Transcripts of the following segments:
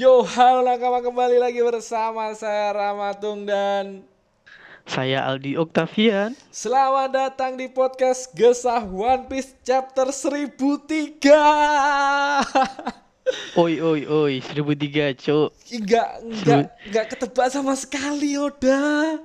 Yo, halo nakama kembali lagi bersama saya Ramatung dan Saya Aldi Oktavian. selamat datang di podcast Gesah One Piece chapter 1003. Oi oi oi 1003 cuk. Enggak, enggak, enggak ketebak sama sekali Oda.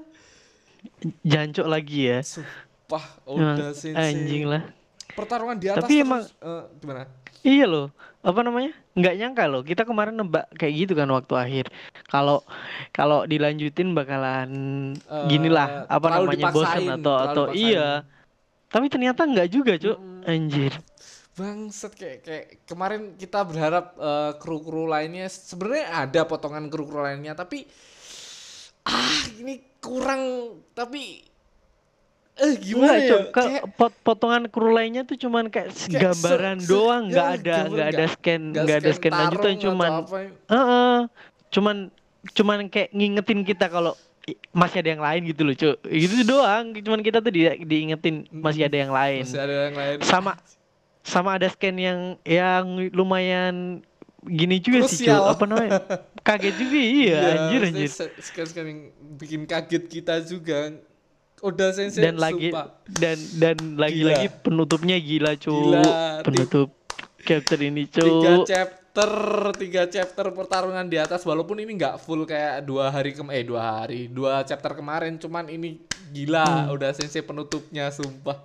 Jancuk lagi ya. Sumpah, Oda sensei. anjing lah. Pertarungan di atas Tapi terus, emang- eh, gimana? Iya loh. Apa namanya? Nggak nyangka loh. Kita kemarin nebak kayak gitu kan waktu akhir. Kalau kalau dilanjutin bakalan Eh, ginilah apa namanya bosan atau atau dipaksain. iya. Tapi ternyata nggak juga cuk. Anjir. Bangset kayak kayak kemarin kita berharap eh, kru-kru lainnya sebenarnya ada potongan kru-kru lainnya tapi ah ini kurang tapi eh gimana Enggak, ya kayak pot- potongan kru lainnya tuh cuman kayak Kayak gambaran se- se- doang, nggak ya, ada nggak ada scan, nggak ada scan lanjutan cuman apa. Heeh. Cuman cuman kayak ngingetin kita kalau masih ada yang lain gitu loh, Cuk. Gitu doang. Cuman kita tuh di, diingetin masih ada yang lain. masih ada yang lain Sama sama ada scan yang yang lumayan gini juga sih, Cuk. Krusial. Apa namanya? Kaget juga iya, anjir anjir. sekarang sekarang yang bikin kaget kita juga udah sensei Dan lagi sumpah. dan dan lagi-lagi penutupnya gila, Cuk. Gila, Penutup chapter ini, tiga Cuk. chapter tiga chapter pertarungan di atas walaupun ini nggak full kayak dua hari kem eh dua hari dua chapter kemarin cuman ini gila Hmm. udah sensei penutupnya sumpah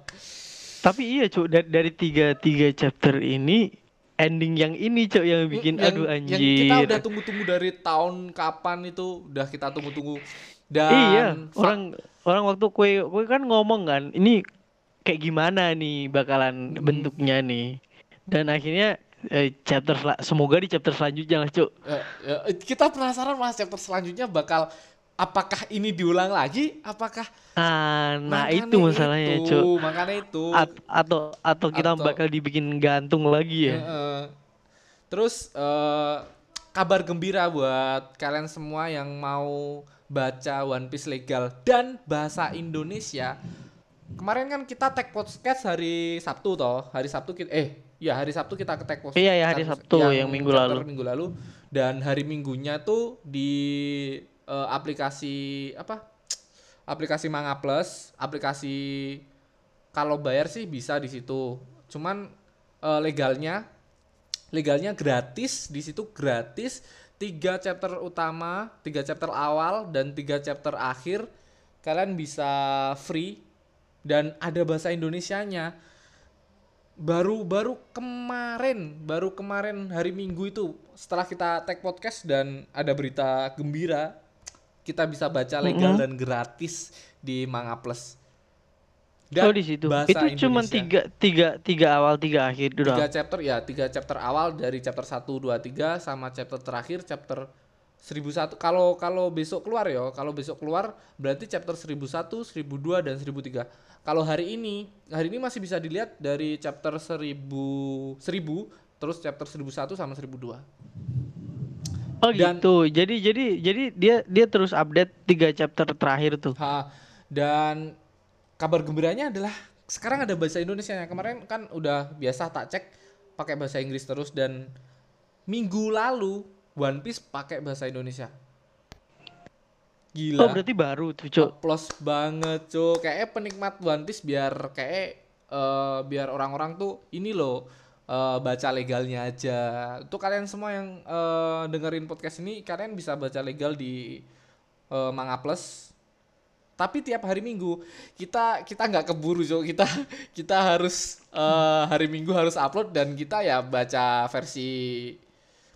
Tapi iya cuk dari, dari tiga tiga chapter ini ending yang ini cuk yang bikin yang, aduh yang anjir. kita udah tunggu-tunggu dari tahun kapan itu udah kita tunggu-tunggu dan iya orang orang waktu kue kue kan ngomong kan ini kayak gimana nih bakalan Hmm. bentuknya nih dan akhirnya eh, chapter semoga di chapter selanjutnya lah cuk. eh, eh, kita penasaran mas chapter selanjutnya bakal apakah ini diulang lagi apakah Ah, nah itu masalahnya itu, cuk. makanya itu At- atau atau kita Atau- bakal dibikin gantung lagi ya. Heeh. Terus eh, kabar gembira buat kalian semua yang mau baca One Piece legal dan bahasa Indonesia. Kemarin kan kita tag podcast hari Sabtu toh, hari Sabtu kita eh ya hari Sabtu kita ke tag podcast. Iya, ya, hari Sabtu yang minggu chapter lalu. Minggu lalu dan hari Minggunya tuh di eh, aplikasi apa? Aplikasi Manga Plus, aplikasi kalau bayar sih bisa di situ. Cuman eh, legalnya legalnya gratis di situ gratis tiga chapter utama tiga chapter awal dan tiga chapter akhir kalian bisa free dan ada bahasa Indonesianya. Baru baru kemarin baru kemarin hari Minggu itu setelah kita tag podcast dan ada berita gembira kita bisa baca legal dan gratis di Manga Plus oh di situ. bahasa Itu cuma tiga tiga tiga awal tiga akhir doang. tiga chapter ya tiga chapter awal dari chapter 1 2 3 sama chapter terakhir chapter 1001 kalau kalau besok keluar ya kalau besok keluar berarti chapter 1001 1002 dan 1003 kalau hari ini hari ini masih bisa dilihat dari chapter 1000 1000 terus chapter 1001 sama 1002 Oh Dan- gitu. Jadi jadi jadi dia dia terus update tiga chapter terakhir tuh. Ha, dan kabar gembiranya adalah sekarang ada bahasa Indonesia kemarin kan udah biasa tak cek pakai bahasa Inggris terus dan minggu lalu One Piece pakai bahasa Indonesia. Gila. Oh berarti baru tuh cuk. Plus banget, Cuk. Kayak penikmat One Piece biar kayak eh, biar orang-orang tuh ini loh eh, baca legalnya aja. Untuk kalian semua yang eh, dengerin podcast ini, kalian bisa baca legal di eh, Manga Plus. Tapi tiap hari Minggu kita kita nggak keburu, Cuk. Kita kita harus eh, hari Minggu harus upload dan kita ya baca versi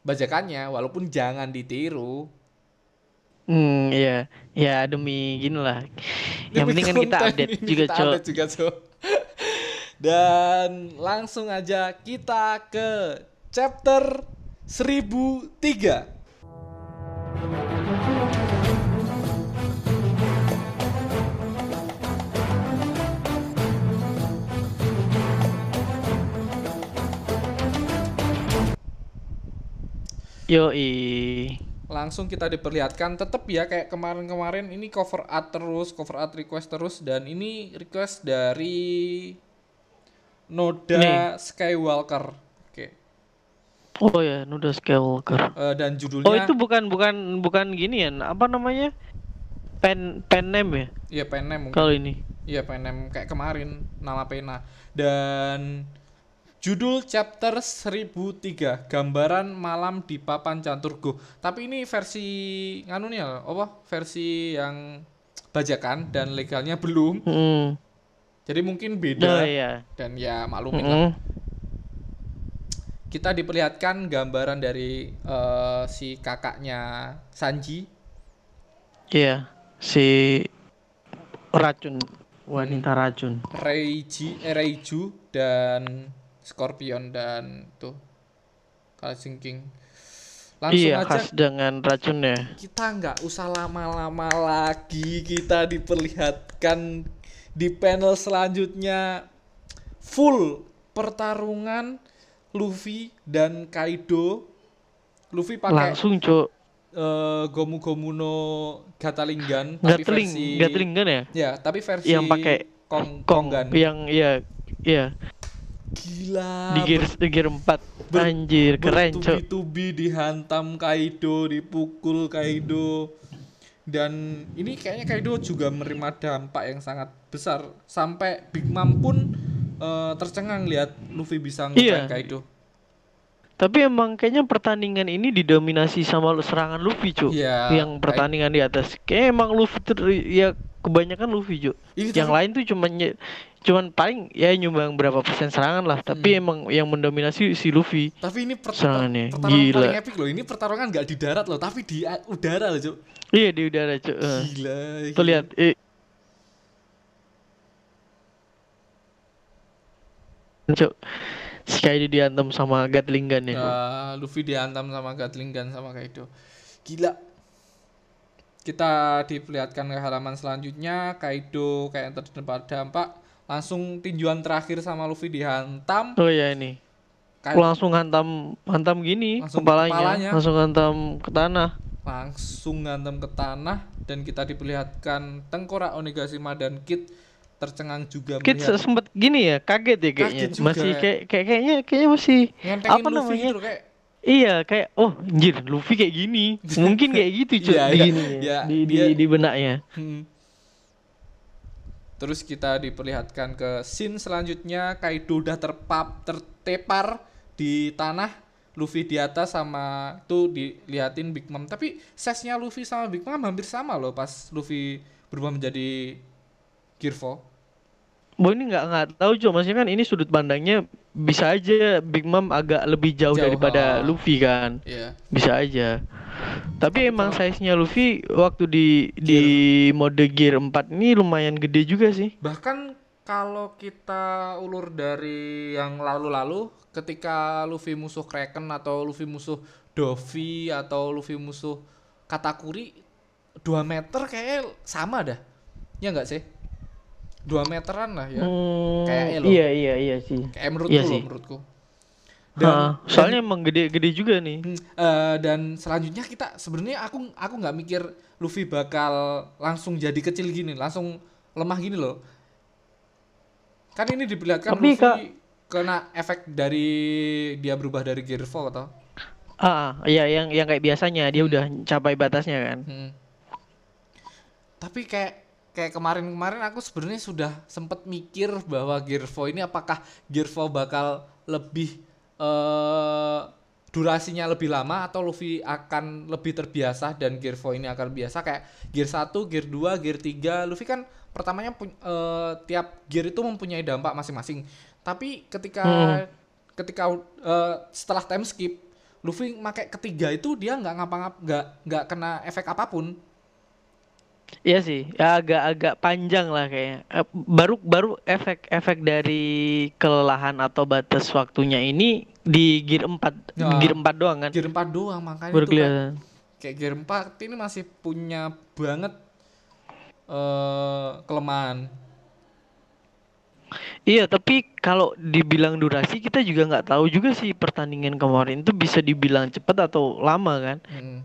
bajakannya walaupun jangan ditiru. Hmm iya ya demi gini lah. Yang penting kan kita update ini juga kita update juga, Cuk. Dan langsung aja kita ke chapter 1003. Yoi. Langsung kita diperlihatkan tetap ya kayak kemarin-kemarin ini cover art terus, cover art request terus dan ini request dari Noda Nih. Skywalker. Oke. Oh ya, Nuda Skywalker. Eh, dan judulnya Oh itu bukan bukan bukan gini ya? Apa namanya? Pen pen name ya? Iya pen name mungkin. Kalau ini. Iya pen name kayak kemarin nama pena. Dan judul chapter 1003 gambaran malam di papan Canturgo. Tapi ini versi nganu nih ya, apa? Versi yang bajakan dan legalnya belum. Hmm. Jadi mungkin Oh beda iya. dan ya maklumin lah. Mm. Kita diperlihatkan gambaran dari eh, si kakaknya Sanji Iya. Si racun wanita racun. Reiji, eh, Reiju dan Scorpion dan tuh Kalsing Langsung iya, aja khas dengan racunnya. kita nggak usah lama-lama lagi kita diperlihatkan di panel selanjutnya full pertarungan Luffy dan Kaido. Luffy pakai Langsung, Cuk. eh, Gomu Gomu no Gatalingan tapi Gatling, versi Gatling kan ya? ya tapi versi Yang pakai Kong Kong Konggan. yang iya iya Gila. di gear di gear 4. ber- Anjir, keren, Cuk. bertubi-tubi dihantam Kaido, dipukul Kaido. Dan ini kayaknya Kaido juga menerima dampak yang sangat besar sampai Big Mom pun eh, tercengang lihat Luffy bisa ngelukain Iya. Kaido. Tapi emang kayaknya pertandingan ini didominasi sama serangan Luffy, Cuk. Iya, Yang pertandingan di atas. Kayak emang Luffy ter ya kebanyakan Luffy, Cuk. Ini Yang lain tuh cuman nye- cuman paling ya nyumbang berapa persen serangan lah, tapi Hmm. emang yang mendominasi si Luffy. Tapi ini per- Serangannya, pertarungan gila. paling epic loh. Ini pertarungan nggak di darat loh, tapi di a- udara loh, Cuk. Iya di udara, Cuk. Eh. Gila. Tuh gila. lihat, eh. Cuk. Si Kaido diantem sama Gatling gun ya. Ya, Luffy dihantam sama Gatling Gun sama Kaido. Gila. Kita diperlihatkan ke halaman selanjutnya, Kaido kayak yang terdapat dampak, langsung tinjuan terakhir sama Luffy dihantam. Oh ya ini. Kai- Langsung hantam hantam gini Langsung ke kepalanya, kepalanya. langsung hantam ke tanah. langsung ngantem ke tanah dan kita diperlihatkan tengkorak Onigashima dan Kid tercengang juga Kit melihat sempet gini ya, kaget ya kayaknya. Kaget juga masih ya. kayak kayak kayaknya kayaknya masih ngentengin apa Luffy namanya? gitu kayak Iya, kayak oh anjir, Luffy kayak gini. Mungkin kayak gitu, cuy, Iya, di iya, gini ya, iya, di, di di benaknya. Hmm. Terus kita diperlihatkan ke scene selanjutnya Kaido udah terpap tertepar di tanah Luffy di atas sama tuh diliatin Big Mom. Tapi size-nya Luffy sama Big Mom hampir sama loh pas Luffy berubah menjadi Gear 4 Bo ini nggak nggak tahu cuy, maksudnya kan ini sudut pandangnya bisa aja Big Mom agak lebih jauh, Jauh, daripada ha. Luffy kan, Iya. Bisa aja. Tapi emang size-nya Luffy waktu di di mode Gear 4 ini lumayan gede juga sih. Bahkan kalau kita ulur dari yang lalu-lalu, ketika Luffy musuh Kraken atau Luffy musuh Dovi atau Luffy musuh Katakuri, 2 meter kayak sama dah. Ya nggak sih? 2 meteran lah ya. Hmm, Kayaknya loh. iya iya iya sih. Kayak menurutku Iya loh, sih. menurutku. Ha, soalnya emang gede-gede juga nih. Hmm, eh, dan selanjutnya kita sebenarnya aku aku nggak mikir Luffy bakal langsung jadi kecil gini, langsung lemah gini loh. Kan ini diperlihatkan Tapi, Luffy Kak- kena efek dari dia berubah dari Gear 4 atau? Ah, iya yang yang kayak biasanya dia udah capai batasnya kan. Hmm. Tapi kayak kayak kemarin-kemarin aku sebenarnya sudah sempet mikir bahwa Gear 4 ini apakah Gear 4 bakal lebih eh durasinya lebih lama atau Luffy akan lebih terbiasa dan Gear 4 ini akan biasa kayak Gear 1, Gear 2, Gear 3 Luffy kan pertamanya eh, tiap gear itu mempunyai dampak masing-masing. Tapi ketika Hmm. ketika eh, setelah time skip Luffy pakai ketiga itu dia nggak ngapa-ngap nggak nggak kena efek apa pun. Iya sih, ya agak-agak panjang lah kayaknya. Eh, baru baru efek-efek dari kelelahan atau batas waktunya ini di gear 4, Ya. gear 4 doang kan. Gear 4 doang makanya Baru itu kan kayak Gear 4 ini masih punya banget eh kelemahan. Iya, tapi kalau dibilang durasi kita juga nggak tahu juga sih pertandingan kemarin itu bisa dibilang cepat atau lama kan. Hmm.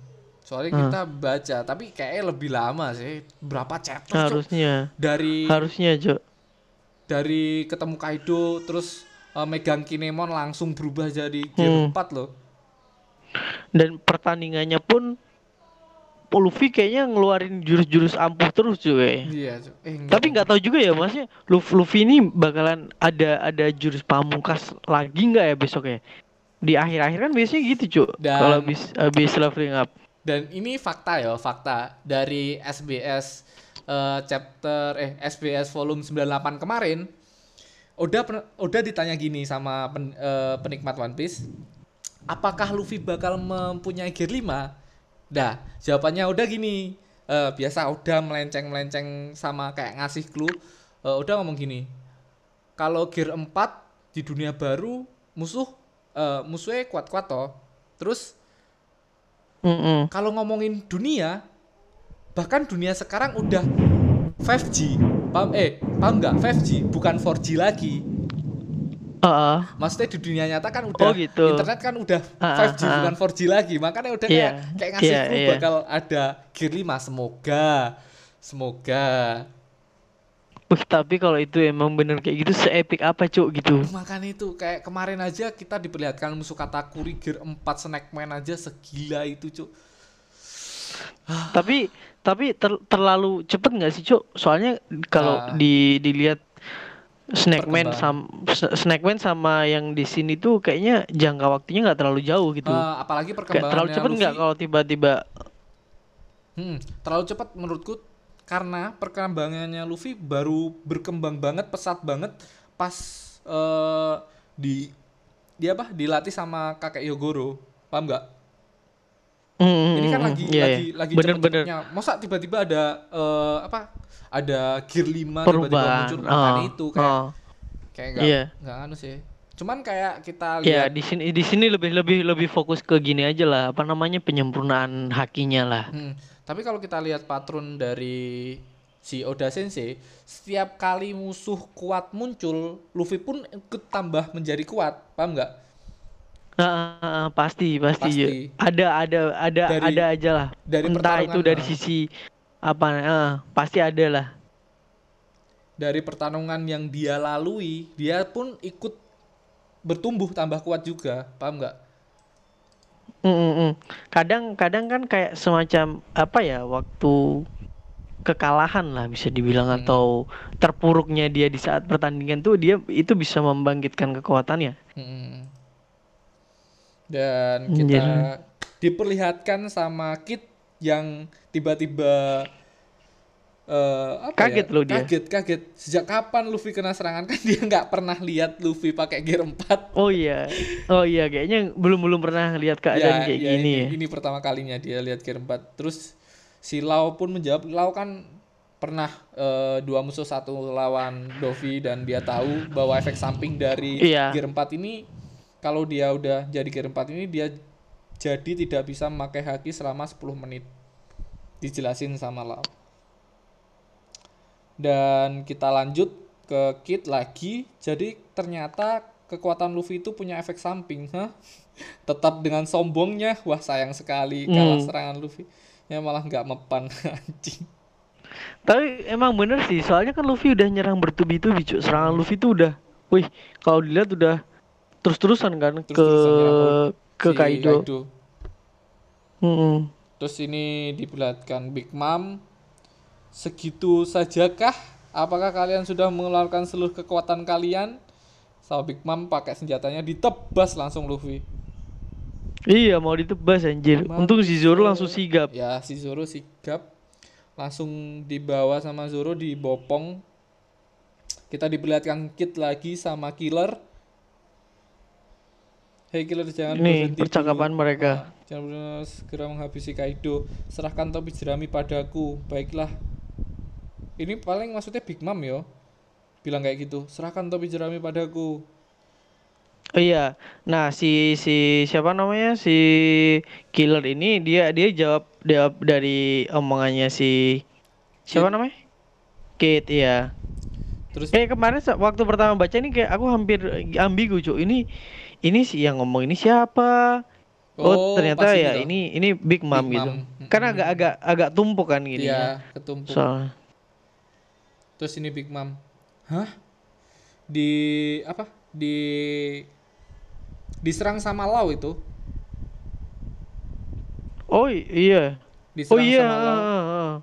Soalnya Hmm. kita baca tapi kayaknya lebih lama sih. Berapa chapter Cuk? Harusnya. dari Harusnya, Jo. dari ketemu Kaido terus eh, megang Kinemon langsung berubah jadi Gear Hmm. 4 loh. dan pertandingannya pun Luffy kayaknya ngeluarin jurus-jurus ampuh terus cuy. Iya, Cuk. Eh, enggak Tapi nggak tahu juga ya maksudnya Luffy, Luffy ini bakalan ada ada jurus pamungkas lagi nggak ya besok ya? Di akhir-akhir kan biasanya gitu cuy. Dan- Kalau habis habis leveling up. Dan ini fakta ya, fakta dari SBS eh, chapter eh SBS volume 98 kemarin. Udah udah ditanya gini sama pen- eh, penikmat One Piece, apakah Luffy bakal mempunyai gear 5? Dah, jawabannya udah gini. Eh, biasa udah melenceng-melenceng sama kayak ngasih clue. Udah ngomong gini. Kalau gear 4 di dunia baru musuh eh, musuhnya kuat-kuat toh. Terus Mm-mm. kalau ngomongin dunia bahkan dunia sekarang udah 5G paham eh paham nggak 5G bukan 4G lagi Heeh. maksudnya di dunia nyata kan udah Oh, gitu. internet kan udah Ah, 5G ah, ah. bukan 4G lagi makanya udah Iya, kayak kayak ngasih iya, clue iya. bakal ada Gear 5 semoga semoga Wih, tapi kalau itu emang bener kayak gitu seepik apa cuk gitu. makanya itu kayak kemarin aja kita diperlihatkan musuh katakuri Gear 4 Snackman aja segila itu cuk tapi tapi ter- terlalu cepet nggak sih cuk? Soalnya kalau Ah. di dilihat Snackman Perkembangan. sama Snackman sama yang di sini tuh kayaknya jangka waktunya nggak terlalu jauh gitu. Eh, apalagi Kayak perkembangannya terlalu cepet nggak kalau tiba-tiba Hmm, terlalu cepat menurutku karena perkembangannya Luffy baru berkembang banget, pesat banget pas eh, di dia apa? Dilatih sama kakek Yogoro. Paham nggak? Hmm, Ini kan hmm, lagi hmm, iya, lagi iya. lagi bener-bener cepet-cepetnya. Masa tiba-tiba ada eh, apa? Ada gear 5 tiba-tiba muncul Oh, itu kayak oh. kayak enggak Iya. enggak anu sih. Cuman kayak kita Ya lihat di sini di sini lebih lebih lebih fokus ke gini aja lah apa namanya penyempurnaan hakinya lah. Hmm, tapi kalau kita lihat patron dari si Oda Sensei, setiap kali musuh kuat muncul, Luffy pun ikut tambah menjadi kuat, paham nggak? Ah, ah, pasti pasti, Pasti. ada ada ada Dari- ada aja lah dari entah itu dari ah. sisi apa ah, pasti ada lah Dari pertarungan yang dia lalui, dia pun ikut bertumbuh tambah kuat juga, paham nggak? Mm, mm, mm. kadang kadang kan kayak semacam apa ya waktu kekalahan lah bisa dibilang Hmm. atau terpuruknya dia di saat pertandingan tuh dia itu bisa membangkitkan kekuatannya Hmm. Dan kita jadi- diperlihatkan sama Kid yang tiba-tiba eh, apa Kaget ya? loh dia. Kaget, kaget. Sejak kapan Luffy kena serangan kan dia nggak pernah lihat Luffy pakai gear 4. oh iya oh iya kayaknya belum belum pernah lihat keadaan kayak ya, gini ini, ya ini pertama kalinya dia lihat gear 4. Terus si Lau pun menjawab, Lau kan pernah eh, dua musuh satu lawan Dovi dan dia tahu bahwa efek samping dari Iya. gear 4 ini kalau dia udah jadi gear 4 ini dia jadi tidak bisa memakai haki selama 10 menit. Dijelasin sama Lau. Dan kita lanjut ke Kid lagi. Jadi ternyata kekuatan Luffy itu punya efek samping, hah? Tetap dengan sombongnya, wah sayang sekali kalah Hmm. serangan Luffy. Ya malah nggak mepan anjing. Tapi emang bener sih, soalnya kan Luffy udah nyerang bertubi-tubi, cuk. Serangan Luffy tuh udah, wih, kalau dilihat udah terus-terusan kan ke Terus-terusan nyerang ke si Kaido. Mm-mm. Terus ini diperlihatkan Big Mom. Segitu sajakah? Apakah kalian sudah mengeluarkan seluruh kekuatan kalian? Sama Big Mom pakai senjatanya ditebas langsung Luffy. Iya, mau ditebas anjir. Untung si Zoro langsung sigap. Ya, si Zoro sigap. Langsung dibawa sama Zoro dibopong. Kita diperlihatkan Kid lagi sama Killer. Hei Killer jangan Ini berhenti percakapan dulu. mereka. Ah, jangan berusaha segera menghabisi Kaido. Serahkan topi jerami padaku. Baiklah. Ini paling maksudnya Big Mom yo. Bilang kayak gitu. Serahkan topi jerami padaku. Oh iya. Nah, si si siapa namanya? Si Killer ini dia dia jawab jawab dari omongannya si siapa namanya? Kid, iya. Terus Kayak kemarin sa- waktu pertama baca ini kayak aku hampir ambigu, Cuk. Ini ini sih yang ngomong ini siapa? Oh, Oh, ternyata ya ini toh. ini ini Big Mom Big gitu. Mom. Kan agak agak agak tumpuk kan gini. Iya, ketumpuk. Soalnya. Terus ini Big Mom. Hah? Di apa? Di diserang sama Lau itu. Oh iya. Diserang Oh iya. sama Law. ah, ah, ah.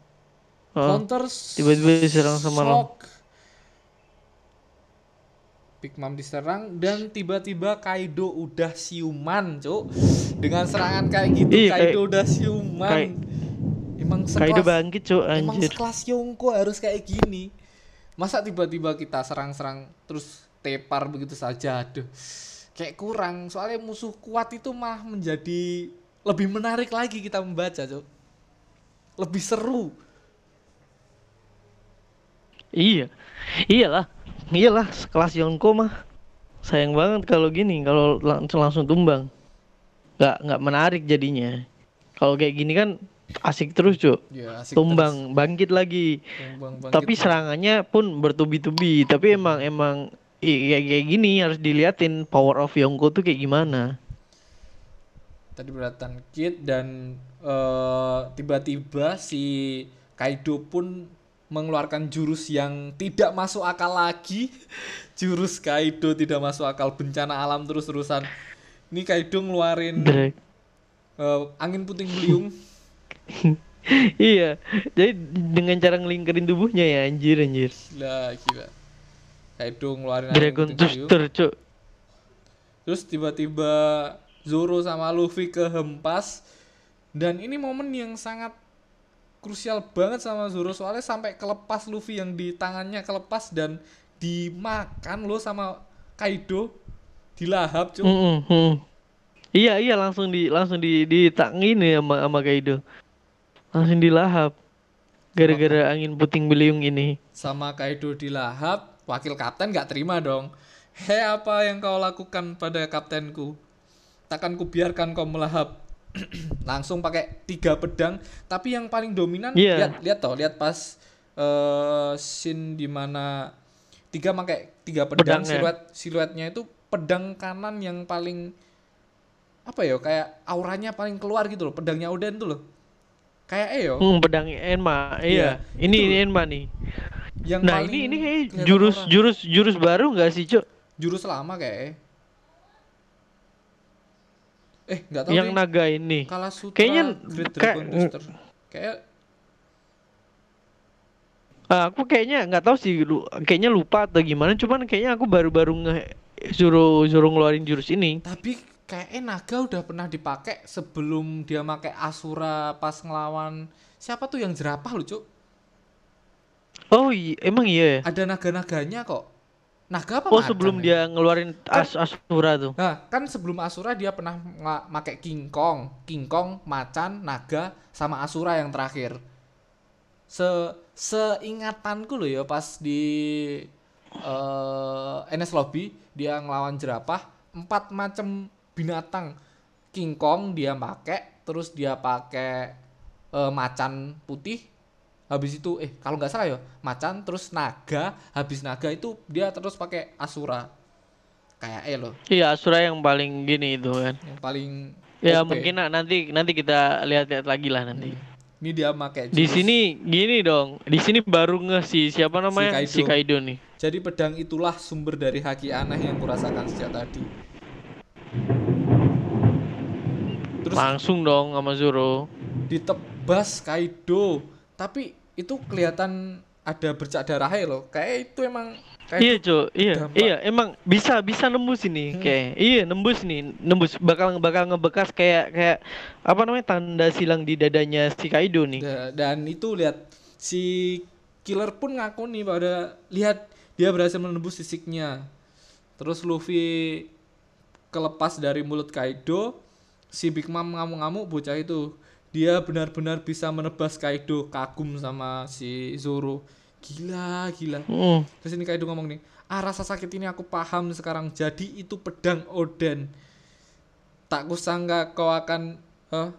Counter Tiba-tiba diserang sama Law. shock. Big Mom diserang dan tiba-tiba Kaido udah siuman, Cuk. Dengan serangan kayak gitu Iya, Kaido kayak- udah siuman. kayak- emang Kaido sekelas bangkit cuk emang anjir. sekelas Yongko harus kayak gini. Masa tiba-tiba kita serang-serang terus tepar begitu saja, aduh. Kayak kurang, soalnya musuh kuat itu malah menjadi lebih menarik lagi kita membaca, Cuk. Lebih seru. Iya. Iyalah. Iyalah sekelas Yonko mah. Sayang banget kalau gini, kalau langsung langsung tumbang. Nggak nggak menarik jadinya. Kalau kayak gini kan asik terus, Cuk. Ya, asik Tumbang, bangkit lagi. terus. Tumbang, bangkit Tapi terus. serangannya pun bertubi-tubi. Tapi emang emang kayak kayak gini harus diliatin power of Yonko tuh kayak gimana. tadi beratan Kid dan eh, tiba-tiba si Kaido pun mengeluarkan jurus yang tidak masuk akal lagi. Jurus Kaido tidak masuk akal bencana alam terus-terusan. Ini Kaido ngeluarin eh, angin puting beliung. iya. Jadi dengan cara ngelingkerin tubuhnya ya anjir anjir. Gila, gila. Kaido ngeluarin Dragon. Twister, Cuk. Terus tiba-tiba Zoro sama Luffy kehempas dan ini momen yang sangat krusial banget sama Zoro soalnya sampai kelepas Luffy yang di tangannya kelepas dan dimakan loh sama Kaido dilahap cuy. Mm. Iya iya langsung di langsung di ditangin ya sama sama Kaido. Langsung dilahap. Gara-gara angin puting beliung ini. Sama Kaido dilahap, wakil kapten nggak terima dong. Hei apa yang kau lakukan pada kaptenku? Takkan kubiarkan kau melahap. Langsung pakai tiga pedang, tapi yang paling dominan Iya. lihat lihat toh, lihat pas eh scene di mana tiga pakai tiga pedang Pedangnya. siluet siluetnya itu pedang kanan yang paling apa ya kayak auranya paling keluar gitu loh pedangnya Oden tuh loh kayak eh yo Hmm, pedang Enma. Iya. Iya, Ini itu ini. Enma nih. yang Nah, ini ini kayak jurus orang. jurus jurus baru nggak sih, Cuk? jurus lama kayak eh nggak tahu Yang deh. naga ini. Kala Sutra Kayaknya Great kayak- kayak Ah, aku kayaknya nggak tahu sih lu, kayaknya lupa atau gimana, cuman kayaknya aku baru-baru nge suruh suruh ngeluarin jurus ini. tapi kayaknya naga udah pernah dipakai sebelum dia pakai Asura pas ngelawan siapa tuh yang jerapah lu cuk Oh iya, emang iya ya? ada naga-naganya kok naga apa Oh sebelum ya? dia ngeluarin as Asura tuh. Nah, kan sebelum Asura dia pernah make King Kong, King Kong, macan, naga, sama Asura yang terakhir. Se seingatanku loh ya pas di eh NS Lobby dia ngelawan jerapah, empat macam binatang. King Kong dia pakai, terus dia pakai eh, macan putih. Habis itu eh kalau nggak salah ya, macan terus naga, habis naga itu dia terus pakai Asura. Kayak eh loh Iya Asura yang paling gini itu kan. yang paling Ya OP. mungkin na- nanti nanti kita lihat-lihat lagi lah nanti. ini dia pakai Di sini gini dong. Di sini baru nge si siapa namanya Kaido. si Kaido nih. jadi pedang itulah sumber dari haki aneh yang kurasakan sejak tadi terus Langsung dong sama Zoro. ditebas Kaido. Tapi itu kelihatan ada bercak darahnya loh. Kayak itu emang kayak Iya cok, iya, dampak. iya. Emang bisa bisa nembus ini. Kayak, iya nembus nih, nembus. Bakal bakal ngebekas kayak kayak apa namanya tanda silang di dadanya si Kaido nih. Da- dan itu lihat si killer pun ngaku nih pada lihat dia berhasil menembus sisiknya. Terus Luffy kelepas dari mulut Kaido si Big Mom ngamuk-ngamuk bocah itu dia benar-benar bisa menebas Kaido kagum sama si Zoro gila gila Mm. terus ini Kaido ngomong nih ah rasa sakit ini aku paham sekarang jadi itu pedang Oden tak kusangka kau akan eh,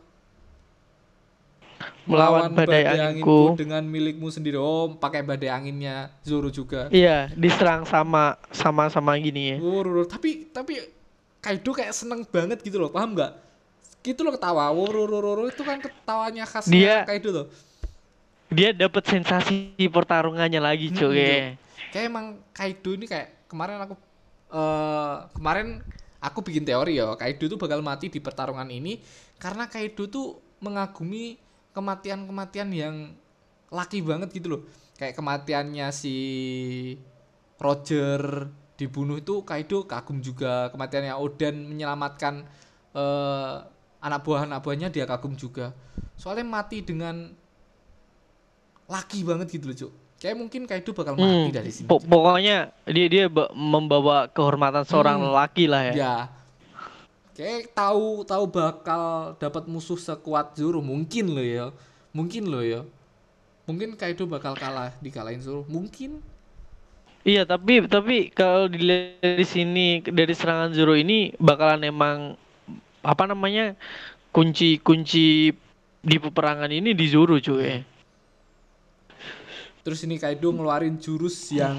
Melawan badai anginku. dengan milikmu sendiri. Oh, pakai badai anginnya Zoro juga. Iya, diserang sama sama sama gini ya. Wurur, tapi tapi Kaido kayak seneng banget gitu loh, paham nggak? Gitu loh ketawa. Wurur, itu kan ketawanya khasnya Dia- Kaido loh. Dia dapat sensasi pertarungannya lagi Hmm, cuy. gitu. Kayak emang Kaido ini kayak kemarin aku eh kemarin aku bikin teori ya, Kaido tuh bakal mati di pertarungan ini karena Kaido tuh mengagumi kematian-kematian yang laki banget gitu loh. Kayak kematiannya si Roger dibunuh itu Kaido kagum juga kematiannya Oden menyelamatkan eh, anak buah anak buahnya dia kagum juga. Soalnya mati dengan laki banget gitu loh cuk. Kayak mungkin Kaido bakal mati Hmm, dari sini po- pokoknya dia dia ba- membawa kehormatan seorang Hmm. lelaki lah ya. ya kayak tahu tahu bakal dapat musuh sekuat Zoro. Mungkin loh ya. Mungkin loh ya. Mungkin Kaido bakal kalah dikalahin Zoro. Mungkin. Iya, tapi tapi kalau dilihat dari sini dari serangan Zoro ini bakalan emang apa namanya kunci-kunci di peperangan ini di Zoro cuy. Terus ini Kaido ngeluarin jurus yang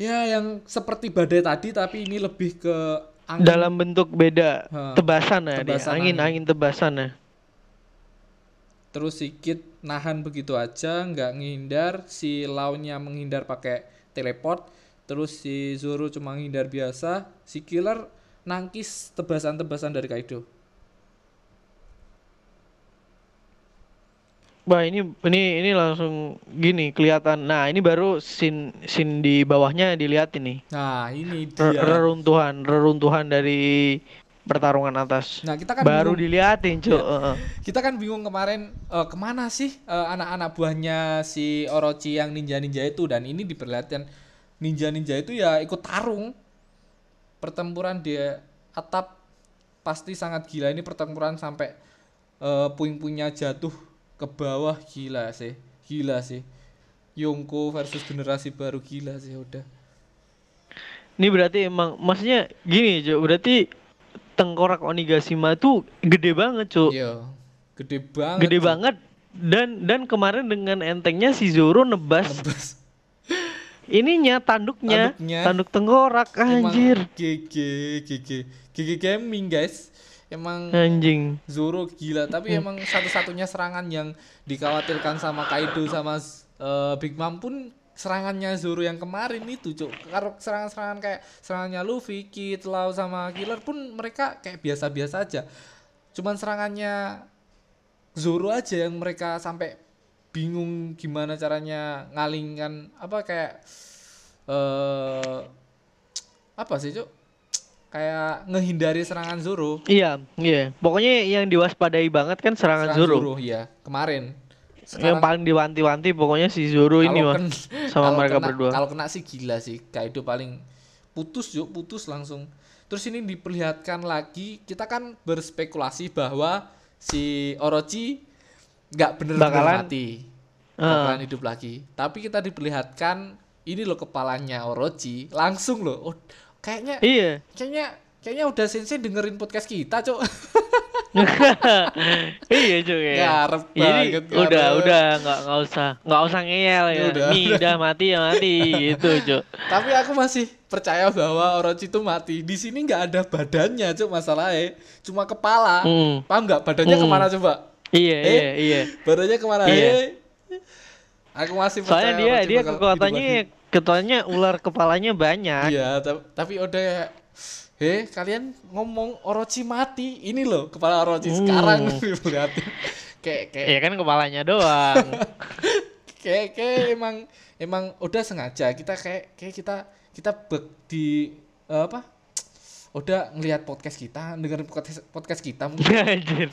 ya yang seperti badai tadi tapi ini lebih ke angin. Dalam bentuk beda Ha, tebasan ya, tebasan angin angin. angin tebasan ya. terus sikit nahan begitu aja nggak ngehindar si lawannya menghindar pakai teleport terus si Zoro cuma ngehindar biasa si killer nangkis tebasan-tebasan dari Kaido Wah ini ini ini langsung gini kelihatan. Nah ini baru scene scene di bawahnya dilihat ini nah ini dia reruntuhan reruntuhan dari pertarungan atas. nah kita kan baru bingung, dilihatin cuy. Heeh. kita kan bingung kemarin eh, ke mana sih eh, anak-anak buahnya si Orochi yang ninja-ninja itu dan ini diperlihatkan ninja-ninja itu ya ikut tarung pertempuran di atap pasti sangat gila ini pertempuran sampai eh, puing-puingnya jatuh ke bawah gila sih gila sih Yonko versus generasi baru gila sih udah Ini berarti emang maksudnya gini cuy. Berarti tengkorak Onigashima tuh gede banget cuy. iya gede banget Gede Cuk. banget dan dan kemarin dengan entengnya si Zoro nebas Nebas. Ininya tanduknya, Tanduknya. tanduk tengkorak anjir. GG GG GG gaming guys. Emang Anjing. Zoro gila. Tapi emang satu-satunya serangan yang dikhawatirkan sama Kaido sama eh, Big Mom pun serangannya Zoro yang kemarin itu cuk. Kalau serangan-serangan kayak serangannya Luffy, Kid, Lau sama Killer pun mereka kayak biasa-biasa aja. Cuman serangannya Zoro aja yang mereka sampai bingung gimana caranya ngalingkan apa kayak eh apa sih cuk kayak ngehindari serangan Zoro Iya, iya. Pokoknya yang diwaspadai banget kan serangan, Serangan Zoro. ya kemarin Yang paling diwanti-wanti pokoknya si Zoro ini mah sama mereka kena- berdua. kalau kena sih gila sih Kaido paling putus yuk putus langsung terus ini diperlihatkan lagi kita kan berspekulasi bahwa si Orochi nggak bener-bener Bakalan- mati Ah. bakalan hidup lagi tapi kita diperlihatkan ini loh kepalanya Orochi langsung loh oh, kayaknya Iya. kayaknya kayaknya udah sensei dengerin podcast kita cok iya cuy. ya. Ngarep Jadi banget, udah ngarep. udah nggak nggak usah nggak usah ngeyel ya. Udah, Nih udah mati ya mati gitu cuy. Tapi aku masih percaya bahwa Orochi itu mati. Di sini nggak ada badannya, cuk masalahnya. Cuma kepala. Hmm. Paham nggak? Badannya Hmm. ke mana coba? Iya Eh? iya iya. Badannya ke mana? Iya. Eh? Aku masih percaya Soalnya dia dia kekuatannya hidup kekuatannya ular kepalanya banyak. Iya, ta- tapi udah ya. Heh, kalian ngomong Orochi mati. Ini loh kepala Orochi Hmm. sekarang lihatin. Kayak kayak Iya kan kepalanya doang. kayak kayak emang emang udah sengaja kita kayak kayak kita kita bek di eh, apa udah ngelihat podcast kita dengerin podcast podcast kita mungkin Anjir.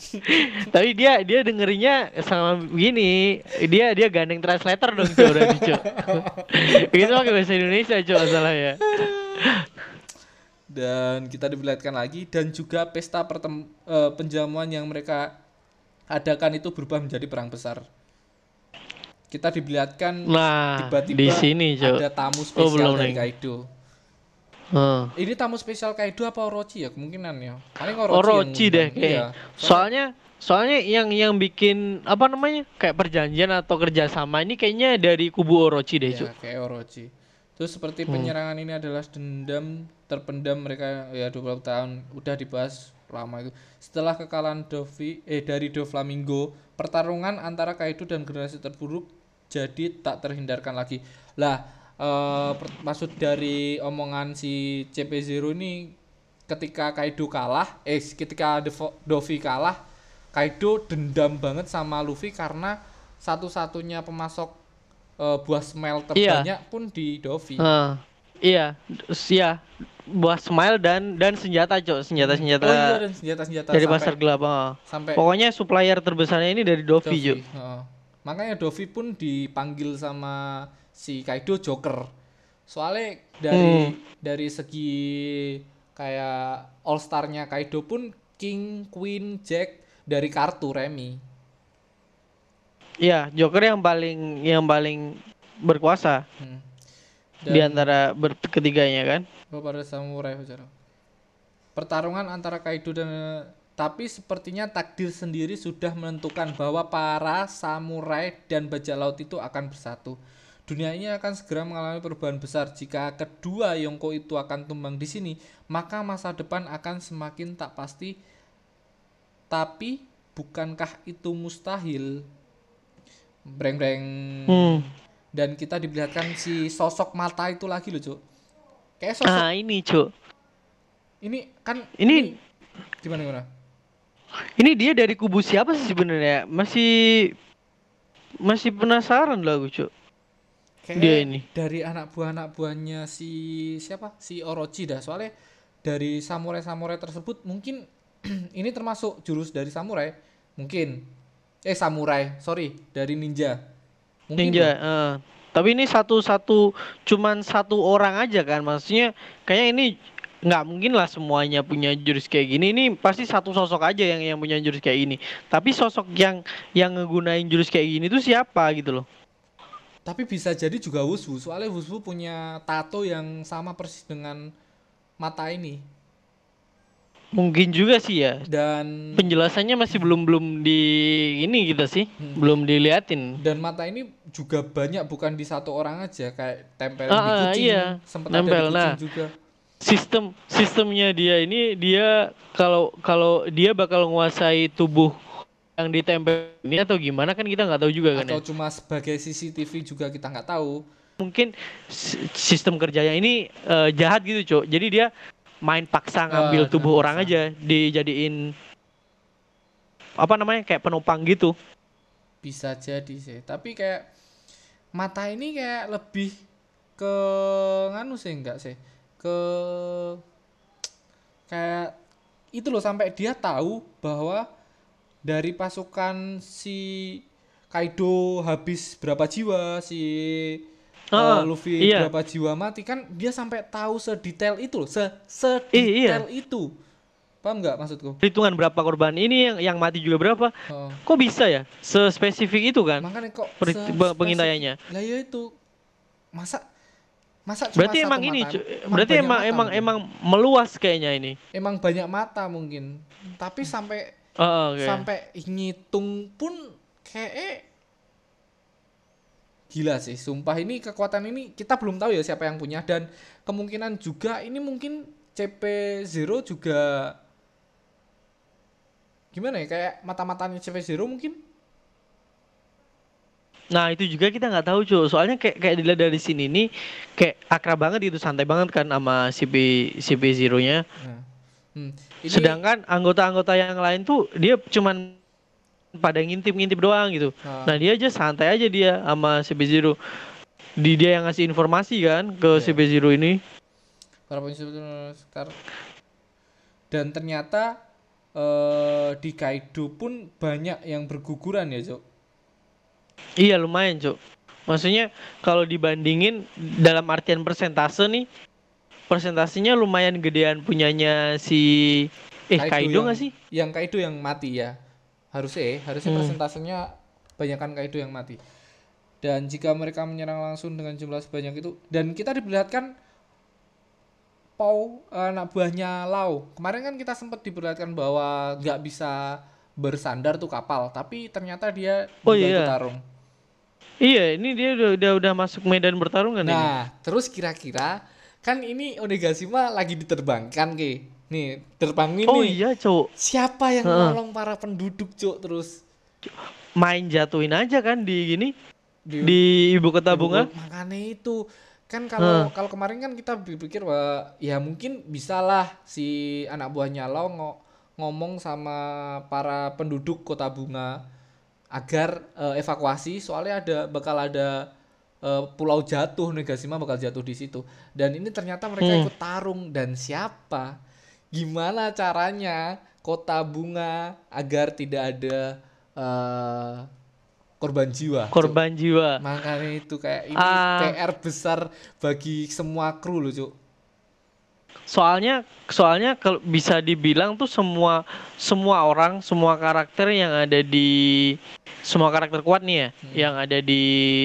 Tapi dia dia dengerinnya sama begini, dia dia gandeng translator dong cuy berarti cuy. Itu pakai bahasa Indonesia cuy masalah ya. dan kita diperlihatkan lagi dan juga pesta pertem eh, penjamuan yang mereka adakan itu berubah menjadi perang besar kita diperlihatkan Nah, tiba-tiba di sini cuy. ada tamu Oh, spesial belum dari nih. Kaido Heeh. ini tamu spesial Kaido apa Orochi ya kemungkinan ya paling Orochi, Orochi deh kayak. Iya. Soalnya soalnya yang yang bikin apa namanya kayak perjanjian atau kerjasama ini kayaknya dari kubu Orochi deh Ya, kayak Orochi. Terus seperti Hmm. penyerangan ini adalah dendam terpendam mereka ya 20 tahun udah dibahas lama itu. Setelah kekalahan Dovi eh dari Doflamingo, pertarungan antara Kaido dan generasi terburuk jadi tak terhindarkan lagi. Lah, eh, per- maksud dari omongan si CP0 ini ketika Kaido kalah, eh ketika Devo- Dovi kalah Kaido dendam banget sama Luffy karena satu-satunya pemasok eh, buah smell Iya. terbanyak pun di Dovi. Heeh. iya, iya. Buah smile dan dan senjata, Cok. Senjata-senjata Oh iya dan senjata-senjata dari sampai, pasar gelap. heeh. sampai Pokoknya supplier terbesarnya ini dari Dovi, Dovi. Cok. heeh. Makanya Dovi pun dipanggil sama si Kaido Joker. Soalnya dari Hmm. dari segi kayak All Star-nya Kaido pun King, Queen, Jack dari kartu Remy. Iya, Joker yang paling yang paling berkuasa Hmm. di antara ber- ketiganya kan. kepada samurai Hojaro. Pertarungan antara Kaido dan tapi sepertinya takdir sendiri sudah menentukan bahwa para samurai dan bajak laut itu akan bersatu. Dunia ini akan segera mengalami perubahan besar jika kedua Yonko itu akan tumbang di sini, maka masa depan akan semakin tak pasti. Tapi bukankah itu mustahil? Breng-breng. Hmm. Dan kita diperlihatkan si sosok mata itu lagi loh, Cuk. Kayak sosok Ah, ini, Cok. ini kan Ini gimana gimana? ini dia dari kubu siapa sih sebenarnya? Masih masih penasaran lah aku, Cok. Kayak Dia ini. dari anak buah anak buahnya si siapa? Si Orochi dah. Soalnya dari samurai-samurai tersebut mungkin ini termasuk jurus dari samurai. Mungkin eh samurai, sorry, dari ninja. Mungkin Ninja. eh. Tapi ini satu-satu cuman satu orang aja kan. Maksudnya kayaknya ini nggak mungkin lah semuanya punya jurus kayak gini. Ini pasti satu sosok aja yang yang punya jurus kayak gini. Tapi sosok yang yang ngegunain jurus kayak gini tuh siapa gitu loh. Tapi bisa jadi juga Wushu. Soalnya Wushu punya tato yang sama persis dengan mata ini. Mungkin juga sih ya. Dan Penjelasannya masih belum belum di ini kita sih, Hmm. belum diliatin. dan mata ini juga banyak bukan di satu orang aja kayak tempel di Ah, ah, kucing iya. sempet ada di kucing nah. juga Sistem sistemnya dia ini dia kalau kalau dia bakal menguasai tubuh yang ditempel ini atau gimana kan kita nggak tahu juga kan ya. atau cuma sebagai CCTV juga kita nggak tahu Mungkin si- sistem kerjanya ini eh, jahat gitu, Cok. Jadi dia main paksa ngambil Ah, tubuh orang paksa. aja dijadiin apa namanya kayak penopang gitu. bisa jadi sih tapi kayak mata ini kayak lebih ke nganu sih enggak sih ke kayak itu loh sampai dia tahu bahwa dari pasukan si Kaido habis berapa jiwa si Ah, uh, Luffy iya. berapa jiwa mati kan dia sampai tahu sedetail itu loh se iya. sedetail itu paham nggak maksudku Hitungan berapa korban ini yang yang mati juga berapa? Oh. Kok bisa ya? Sespesifik itu kan? makanya kok pengintaiannya. lah ya itu masa masa cuma Berarti satu emang ini, mata? berarti banyak emang mata emang mungkin. emang meluas kayaknya ini. emang banyak mata mungkin tapi sampai Oh, oke. sampai ngitung pun kayak gila sih sumpah ini kekuatan ini kita belum tahu ya siapa yang punya dan kemungkinan juga ini mungkin CP0 juga gimana ya kayak mata-matanya CP0 mungkin Nah itu juga kita nggak tahu cuy. Soalnya kayak kayak dilihat dari sini nih kayak akrab banget gitu, santai banget kan sama CP CP Zero nya. nah. hmm. Ini Sedangkan anggota-anggota yang lain tuh dia cuman pada ngintip-ngintip doang gitu. Nah. Nah dia aja santai aja dia sama CP Zero. Di dia yang ngasih informasi kan ke Iya. CP Zero ini. para sekitar dan ternyata eh, di Kaido pun banyak yang berguguran ya Cok Iya lumayan cuk. Maksudnya kalau dibandingin dalam artian persentase nih, persentasenya lumayan gedean punyanya si eh Kaido yang- nggak sih? yang Kaido yang mati ya harusnya ya, harusnya Hmm. persentasenya banyakkan Kaido yang mati dan jika mereka menyerang langsung dengan jumlah sebanyak itu dan kita diperlihatkan Pau anak buahnya Lau kemarin kan kita sempat diperlihatkan bahwa nggak bisa bersandar tuh kapal tapi ternyata dia Oh, juga iya. ikut tarung Iya, ini dia udah udah, udah masuk medan bertarungan ini. Nah, terus kira-kira kan ini Onigashima lagi diterbangkan ke. Nih, terbang ini. Oh iya, cuk. Siapa yang Heeh. nolong para penduduk, Cuk, terus Main jatuhin aja kan di gini di, di ibu kota bunga. Makanya itu kan kalau kalau kemarin kan kita berpikir bahwa ya mungkin bisalah si anak buahnya Lau ngo- ngomong sama para penduduk kota bunga agar eh, evakuasi soalnya ada bakal ada eh, pulau jatuh Negasima bakal jatuh di situ dan ini ternyata mereka Hmm. ikut tarung dan siapa gimana caranya kota bunga agar tidak ada eh, korban jiwa Cuk? korban jiwa makanya itu kayak ini Ah. PR besar bagi semua kru loh cuk soalnya soalnya kalau bisa dibilang tuh semua semua orang semua karakter yang ada di semua karakter kuat nih ya Hmm. yang ada di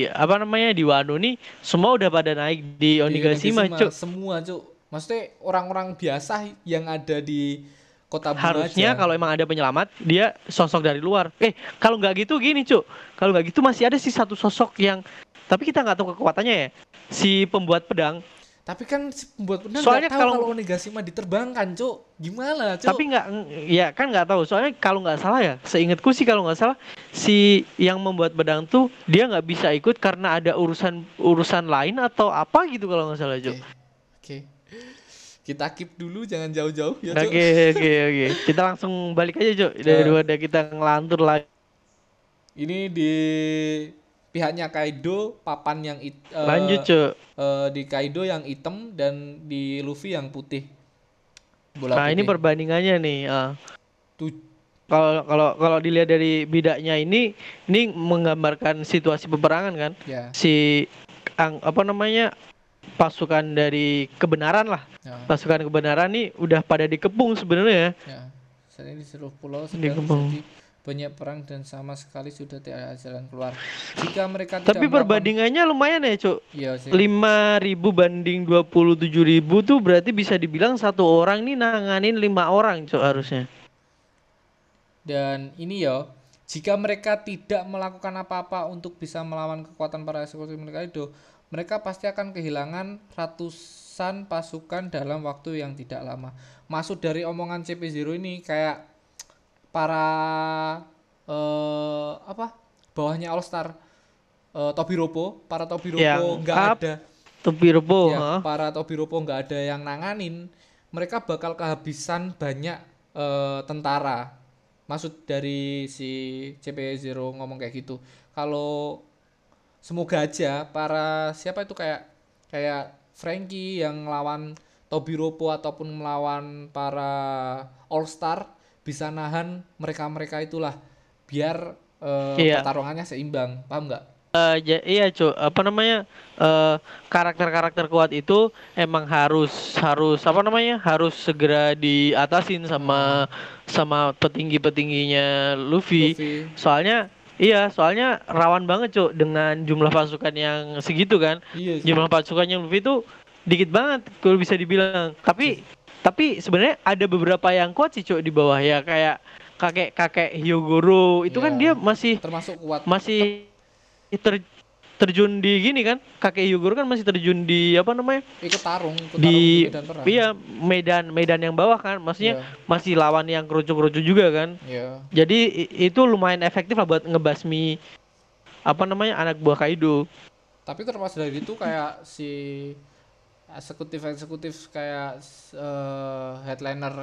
apa namanya di Wano nih semua udah pada naik di Onigashima Onigashima, cuk. semua cuk. Maksudnya orang-orang biasa yang ada di kota bunga harusnya aja. kalau emang ada penyelamat dia sosok dari luar. Eh kalau nggak gitu gini cuk. Kalau nggak gitu masih ada sih satu sosok yang tapi kita nggak tahu kekuatannya ya. Si pembuat pedang tapi kan si pembuat pedang Soalnya tahu kalau- kalau Onigashima diterbangkan cuk. Gimana cuk? Tapi nggak ya kan nggak tahu. Soalnya kalau nggak salah ya seingatku sih kalau nggak salah si yang membuat pedang tuh dia nggak bisa ikut karena ada urusan urusan lain atau apa gitu kalau nggak salah oke cuk. Oke kita keep dulu jangan jauh-jauh ya oke cuk. Oke oke kita langsung balik aja cuk. Ya. daripada kita ngelantur lagi. Ini di pihaknya Kaido papan yang it, eh, lanjut cuk. eh, di Kaido yang hitam dan di Luffy yang putih. Bola nah ini putih. perbandingannya nih ah. Kalau kalau kalau dilihat dari bidaknya ini ini menggambarkan situasi peperangan kan? Ya. Si ang- apa namanya pasukan dari kebenaran lah. Ya. Pasukan kebenaran nih udah pada dikepung sebenarnya. Ya, saat ini di seluruh pulau sedang Kepung. terjadi banyak perang dan sama sekali sudah tidak ada jalan keluar. Jika mereka tidak tapi perbandingannya lumayan ya cuk Iya sih. 5000 banding 27.000 tuh berarti bisa dibilang satu orang nih nanganin lima orang cuk harusnya Dan ini ya, jika mereka tidak melakukan apa-apa untuk bisa melawan kekuatan para eksekutif mereka itu, mereka pasti akan kehilangan ratusan pasukan dalam waktu yang tidak lama. Masuk dari omongan CP0 ini kayak para eh apa? bawahnya All Star eh Tobiropo, para Tobiropo Yang nggak ada Tobiropo ya, ha? para Tobiropo nggak ada yang nanganin, mereka bakal kehabisan banyak eh, tentara. Maksud dari si CP0 ngomong kayak gitu. Kalau semoga aja para siapa itu kayak kayak Frankie yang ngelawan Tobiropo ataupun melawan para All Star bisa nahan mereka-mereka itulah biar eh, Iya. pertarungannya seimbang. Paham nggak? Ja- iya cuk apa namanya eh, karakter-karakter kuat itu emang harus harus apa namanya harus segera diatasin sama sama petinggi-petingginya Luffy. Luffy. Soalnya iya soalnya rawan banget cuk dengan jumlah pasukan yang segitu kan. Iya. jumlah pasukannya Luffy itu dikit banget kalau bisa dibilang tapi tapi sebenarnya ada beberapa yang kuat sih cok di bawah. Ya kayak kakek kakek Hyogoro itu kan Iya. dia masih termasuk kuat. masih ter, terjun di gini kan? Kakek Hyogoro kan masih terjun di apa namanya? Ikut tarung ikut tarung di medan perang. iya medan medan yang bawah kan? Maksudnya Iya. masih lawan yang kerucu-kerucu juga kan? Iya. jadi itu lumayan efektif lah buat ngebasmi apa namanya anak buah Kaido. Tapi terlepas dari itu kayak si eksekutif eksekutif kayak eh, headliner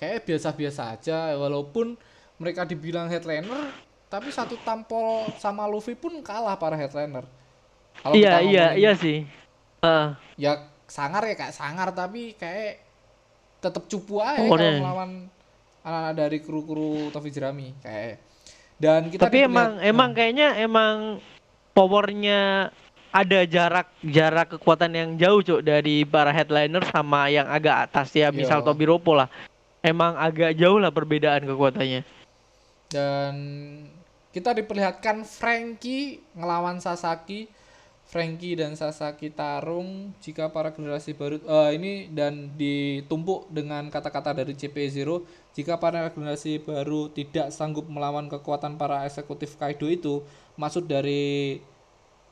kayak biasa-biasa aja. Walaupun mereka dibilang headliner tapi satu tampol sama Luffy pun kalah para headliner. Kalau iya iya iya sih. Ah. ya sangar ya kayak sangar tapi kayak tetep cupu aja Pokoknya. kalau melawan anak-anak dari kru-kru Tofi Jerami kayak. Dan kita Tapi emang emang Nah, kayaknya emang powernya ada jarak jarak kekuatan yang jauh cuk dari para headliner sama yang agak atas ya misal Iya. Tobiropo lah. Emang agak jauh lah perbedaan kekuatannya. dan kita diperlihatkan Frankie ngelawan Sasaki Frankie dan Sasaki tarung jika para generasi baru eh, ini dan ditumpuk dengan kata-kata dari CP0 jika para generasi baru tidak sanggup melawan kekuatan para eksekutif Kaido itu maksud dari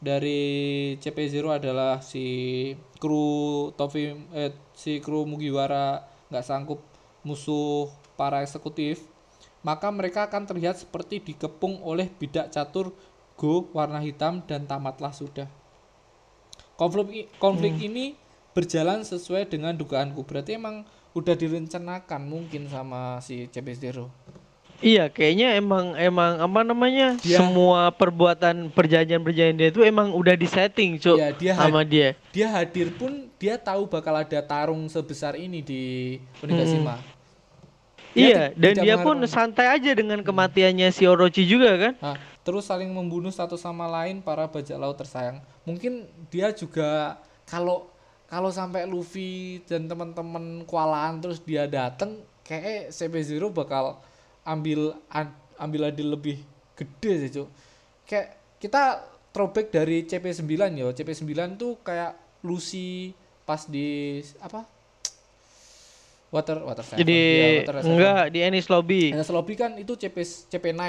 dari CP0 adalah si kru Tofi eh, si kru Mugiwara nggak sanggup musuh para eksekutif maka mereka akan terlihat seperti dikepung oleh bidak catur go warna hitam dan tamatlah sudah. Konflik konflik ini berjalan sesuai dengan dugaanku. Berarti emang udah direncanakan mungkin sama si CP0. Iya, kayaknya emang emang apa namanya? Dia- semua perbuatan perjanjian-perjanjian dia itu emang udah disetting, Cuk, Iya, dia sama dia. Dia hadir pun dia tahu bakal ada tarung sebesar ini di Onigashima. Dia Iya, ti- dan dia pun santai aja dengan kematiannya si Orochi juga kan? Nah, terus saling membunuh satu sama lain para bajak laut tersayang. Mungkin dia juga kalau kalau sampai Luffy dan teman-teman kualaan terus dia dateng kayak CP0 bakal ambil ambil adil lebih gede sih, Cuk. Kayak kita throwback dari CP9 ya. CP9 tuh kayak Lucy pas di apa? Water Water Seven. Jadi Iya, Water Seven. enggak di Ennis Lobby. Enes Lobby kan itu CP CP9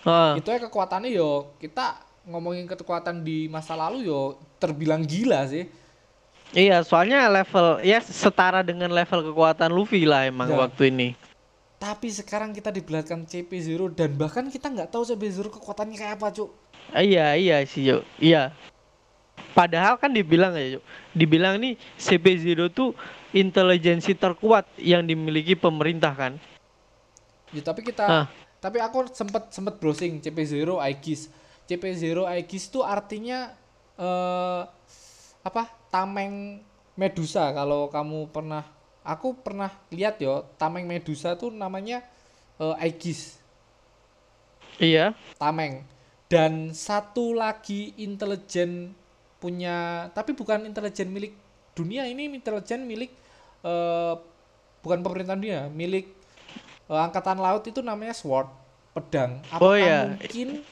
Ah, itu ya kekuatannya yo kita ngomongin kekuatan di masa lalu yo terbilang gila sih iya, soalnya level ya setara dengan level kekuatan Luffy lah emang Ya. waktu ini. Tapi sekarang kita dibelatkan CP0 dan bahkan kita nggak tahu CP0 kekuatannya kayak apa cuk Ah, iya, iya sih, Cuk. Iya. Padahal kan dibilang ya, Cuk. Dibilang nih CP0 tuh intelijensi terkuat yang dimiliki pemerintah kan. ya tapi kita Ah. tapi aku sempet sempet browsing CP0 Aegis CP0 Aegis itu artinya eh apa tameng Medusa kalau kamu pernah aku pernah lihat yo tameng Medusa tuh namanya eh, Aegis Iya. Tameng. Dan satu lagi intelijen punya tapi bukan intelijen milik dunia ini intelijen milik eh, bukan pemerintahan dunia, milik eh, angkatan laut itu namanya SWORD, pedang. Apakah Oh, iya. mungkin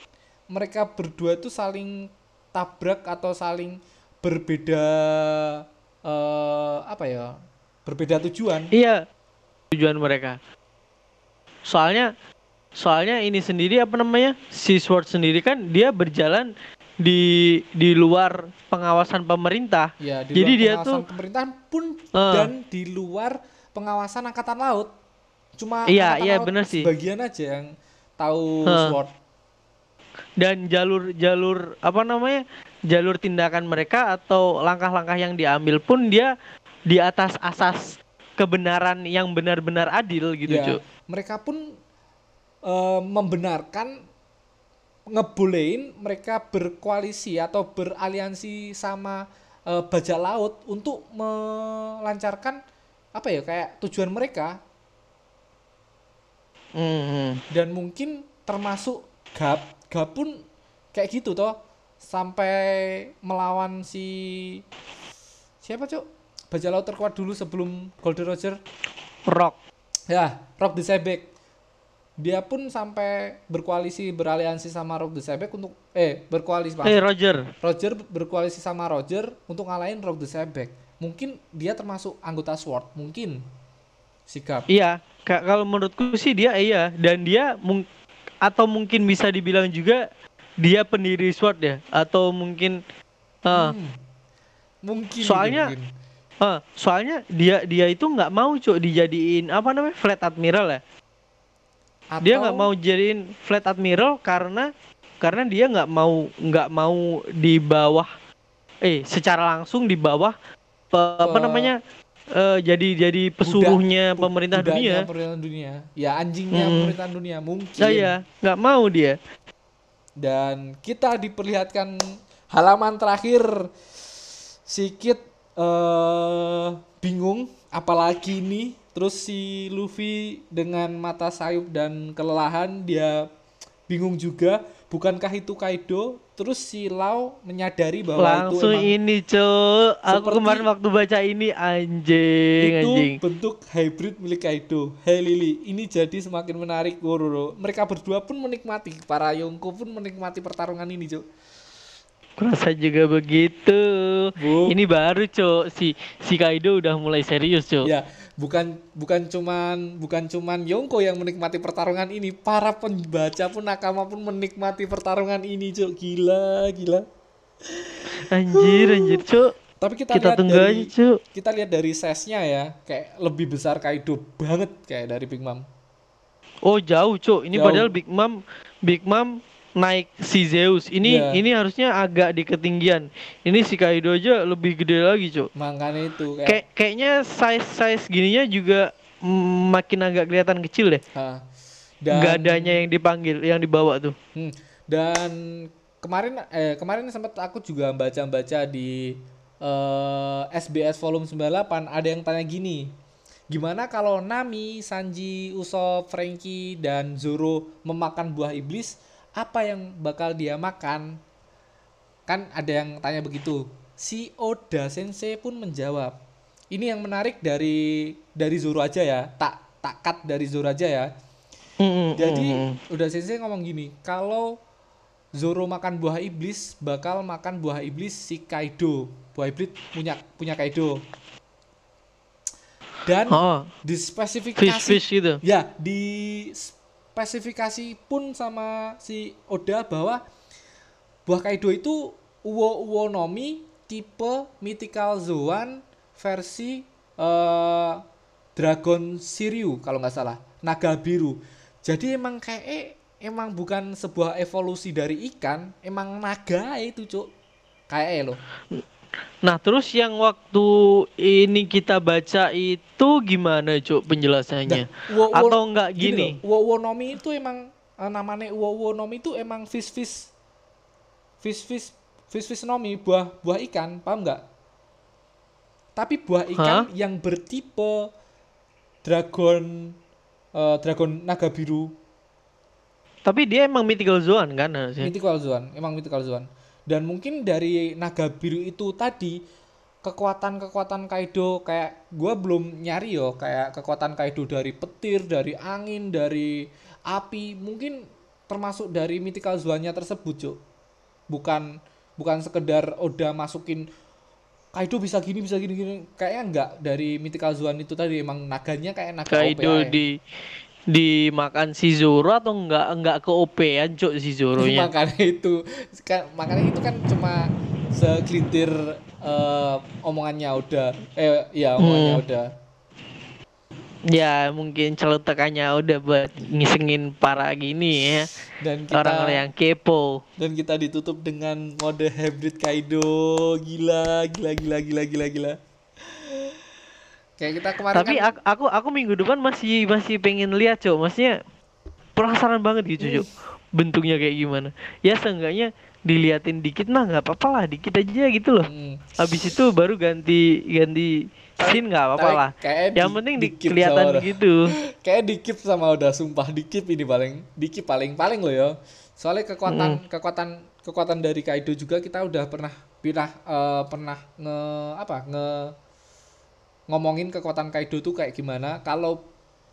mereka berdua itu saling tabrak atau saling berbeda eh apa ya? Berbeda tujuan. Iya. Tujuan mereka. Soalnya soalnya ini sendiri apa namanya? Si Sword sendiri kan dia berjalan di di luar pengawasan pemerintah. Ya, di Jadi luar dia pengawasan tuh- pemerintahan pun Eh. dan di luar pengawasan angkatan laut. Cuma Iya, iya, bener sih. Sebagian aja yang tahu Eh. SWORD. dan jalur jalur apa namanya jalur tindakan mereka atau langkah-langkah yang diambil pun dia di atas asas kebenaran yang benar-benar adil gitu Ya, Cuk. mereka pun eh, membenarkan ngebolehin mereka berkoalisi atau beraliansi sama eh, bajak laut untuk melancarkan apa ya kayak tujuan mereka Hmm. dan mungkin termasuk Gap Gap pun kayak gitu toh sampai melawan si siapa cuk bajak laut terkuat dulu sebelum Golden Roger? Rock. Ya Rock the Sebek dia pun sampai berkoalisi beraliansi sama Rock the Sebek untuk eh berkoalisi Mas. eh Roger. Roger berkoalisi sama Roger untuk ngalahin Rock the Sebek mungkin dia termasuk anggota SWORD mungkin. Sikap. Iya ka- kalau menurutku sih dia iya. Dan dia mung- atau mungkin bisa dibilang juga dia pendiri SWORD ya? Atau mungkin ah, Hmm. mungkin Soalnya- mungkin. Ah, soalnya dia dia itu nggak mau cuk dijadiin apa namanya flat admiral ya. Dia Atau- nggak mau jadiin flat admiral karena karena dia nggak mau nggak mau di bawah eh secara langsung di bawah pe- apa Pe- namanya eh, jadi jadi pesuruhnya Bu- pemerintah dunia. pemerintahan dunia. Ya anjingnya Hmm. pemerintahan dunia mungkin. Nah, ya nggak mau dia. Dan kita diperlihatkan halaman terakhir sedikit eh bingung apalagi ini terus si Luffy dengan mata sayup dan kelelahan dia bingung juga bukankah itu Kaido terus si Lau menyadari bahwa langsung itu ini cok aku kemarin waktu baca ini anjing itu anjing bentuk hybrid milik Kaido. Hei Lili, ini jadi semakin menarik Wororo. Mereka berdua pun menikmati, para Yonko pun menikmati pertarungan ini, Cuk. Kurasa juga begitu Bu. ini baru cok si si Kaido udah mulai serius cok Ya, bukan bukan cuman bukan cuman Yonko yang menikmati pertarungan ini, para pembaca pun nakama pun menikmati pertarungan ini, Cuk. Gila, gila. anjir anjir cok Tapi kita, kita lihat tunggu dari aja cok kita lihat dari size-nya ya, kayak lebih besar Kaido banget kayak dari Big Mom. Oh jauh cuk, ini Jauh. padahal Big Mom, Big Mom naik si Zeus. Ini Iya. ini harusnya agak di ketinggian. Ini si Kaido aja lebih gede lagi, Cuk. Makanya itu kayak Kayak kayaknya size-size gininya juga makin agak kelihatan kecil deh. ha. Nggak adanya yang dipanggil, yang dibawa tuh. Hmm, dan kemarin eh kemarin sempat aku juga baca-baca di eh, SBS volume 98 ada yang tanya gini. Gimana kalau Nami, Sanji, Usopp, Franky dan Zoro memakan buah iblis, apa yang bakal dia makan? Kan ada yang tanya begitu. Si Oda Sensei pun menjawab. Ini yang menarik dari dari Zoro aja ya. Tak tak cut dari Zoro aja ya. Jadi udah sensei ngomong gini, kalau Zoro makan buah iblis, bakal makan buah iblis si Kaido. Buah iblis punya punya Kaido. Dan Oh, di fish spesifikasi fish gitu. ya di spesifikasi pun sama si Oda bahwa buah Kaido itu Uwo Uwo Nomi tipe Mythical Zoan versi eh, Dragon Shiryu kalau nggak salah naga biru. Jadi emang kayak eh, emang bukan sebuah evolusi dari ikan emang naga itu cuk. Kayak eh, loh Nah, terus yang waktu ini kita baca itu gimana, Cuk, penjelasannya? Uwo- Uwo- Atau enggak gini? loh, Uwo Nomi itu emang eh, namanya Uwo Nomi itu emang fish fish fish fish fish fish nomi buah buah ikan paham nggak tapi buah ikan yang bertipe dragon eh, dragon naga biru Tapi dia emang mythical zone kan harusnya. mythical zoan emang mythical zoan dan mungkin dari naga biru itu tadi kekuatan-kekuatan Kaido kayak gua belum nyari yo kayak kekuatan Kaido dari petir, dari angin, dari api, mungkin termasuk dari mythical zoannya tersebut, Cuk. Bukan bukan sekedar Oda masukin Kaido bisa gini bisa gini gini kayaknya enggak dari mythical zoan itu tadi emang naganya kayak naga Kaido OP aja. di dimakan si Zoro atau enggak enggak ke OP-an, Cuk, si Zoronya. makanya itu kan makanya itu kan cuma segelintir eh, omongannya udah eh ya omongannya Hmm. udah Ya, mungkin celotekannya udah buat ngisengin para gini ya. dan kita Orang-orang yang kepo. dan kita ditutup dengan mode hybrid Kaido gila gila gila gila gila gila kayak kita kemarin Tapi kan aku, aku aku minggu depan masih masih pengen lihat, Cuk. Maksudnya penasaran banget gitu, Cuk. Bentuknya kayak gimana. Ya seenggaknya diliatin dikit mah nggak apa-apa lah, dikit aja gitu loh. hmm, Habis itu baru ganti ganti scene nggak apa-apa lah. Yang di- penting di, kelihatan sama gitu. kayak dikip sama udah sumpah dikip ini paling dikip paling paling loh ya soalnya kekuatan kekuatan kekuatan dari Kaido juga kita udah pernah pernah eh, pernah nge apa nge ngomongin kekuatan Kaido tuh kayak gimana. Kalau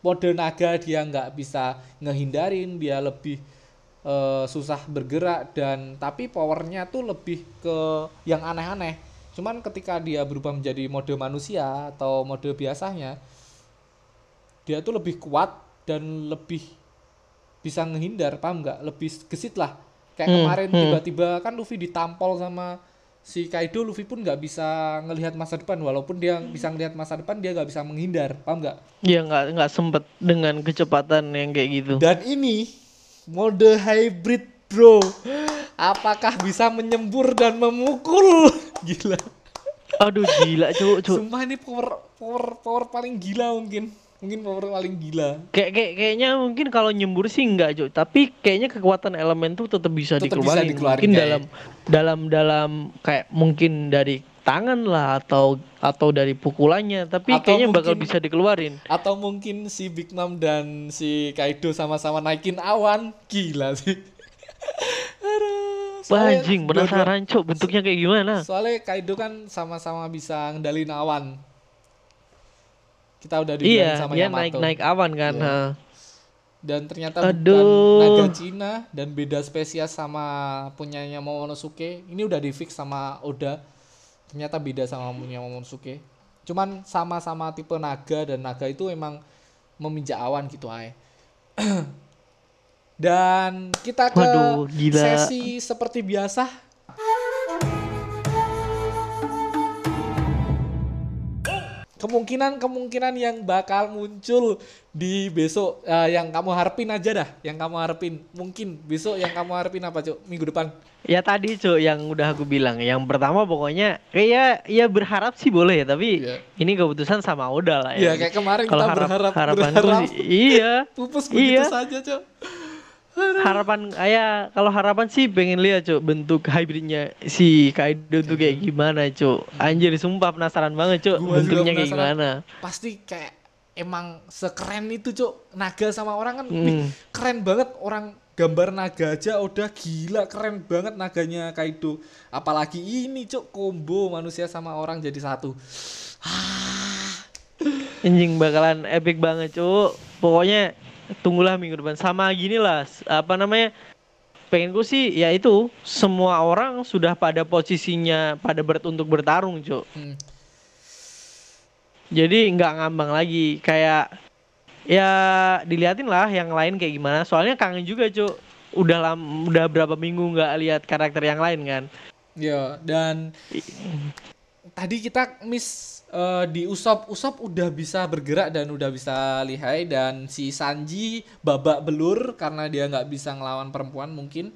mode naga dia nggak bisa ngehindarin dia lebih eh, susah bergerak dan tapi powernya tuh lebih ke yang aneh-aneh. Cuman ketika dia berubah menjadi mode manusia atau mode biasanya dia tuh lebih kuat dan lebih bisa ngehindar paham nggak? Lebih gesit lah. Kayak Hmm, kemarin hmm. tiba-tiba kan Luffy ditampol sama si Kaido Luffy pun nggak bisa ngelihat masa depan. Walaupun dia bisa ngelihat masa depan dia nggak bisa menghindar. Paham nggak? Ya nggak nggak sempet dengan kecepatan yang kayak gitu. dan ini mode hybrid bro. Apakah bisa menyembur dan memukul? Gila. Aduh gila, Cuk, Cuk. sumpah ini power power power paling gila mungkin mungkin power paling gila Kayak kayak kayaknya mungkin kalau nyembur sih enggak, Cuk. Tapi kayaknya kekuatan elemen tuh tetap bisa Tetep bisa dikeluarin. dikeluarin mungkin kayak- dalam dalam dalam kayak mungkin dari tangan lah atau atau dari pukulannya, tapi Atau kayaknya bakal mungkin- bisa dikeluarin. atau mungkin si Big Mom dan si Kaido sama-sama naikin awan gila sih dua-dua- penasaran, Cuk, bentuknya kayak gimana? soalnya Kaido kan sama-sama bisa ngendalin awan kita udah Iya, dibilangin sama dia Yamato naik-naik awan kan. Iya. dan ternyata Aduh. bukan naga Cina dan beda spesies sama punyanya Momonosuke ini udah di fix sama Oda ternyata beda sama punya Momonosuke cuman sama-sama tipe naga dan naga itu emang meminjak awan gitu ay dan kita ke Waduh, gila. sesi seperti biasa kemungkinan kemungkinan yang bakal muncul di besok eh, yang kamu harapin aja dah yang kamu harapin mungkin besok yang kamu harapin apa cuk minggu depan Ya tadi cuy yang udah aku bilang. Yang pertama pokoknya kayak ya berharap sih boleh ya, tapi Iya. ini keputusan sama Oda lah Iya ya. kayak kemarin kita harap- berharap harapanku berharap sih, iya. pupus begitu Iya. saja cuk Harapan ya kalau harapan sih pengen lihat cuy bentuk hybridnya si Kaido tuh kayak gimana cuy. Anjir sumpah penasaran banget cuy Gua bentuknya kayak gimana. pasti kayak emang sekeren itu cuk naga sama orang kan Hmm. wih, keren banget orang gambar naga aja udah gila keren banget naganya Kaido apalagi ini cuk combo manusia sama orang jadi satu Anjing bakalan epic banget cuy. Pokoknya tunggulah minggu depan sama gini lah apa namanya pengenku sih ya itu semua orang sudah pada posisinya pada ber untuk bertarung cuy. Hmm. Jadi nggak ngambang lagi kayak ya diliatin lah yang lain kayak gimana. Soalnya kangen juga cuk. Udah lam, udah berapa minggu nggak lihat karakter yang lain kan. Ya, dan tadi kita miss eh, di Usop. Usop udah bisa bergerak dan udah bisa lihai dan si Sanji babak belur karena dia nggak bisa ngelawan perempuan mungkin.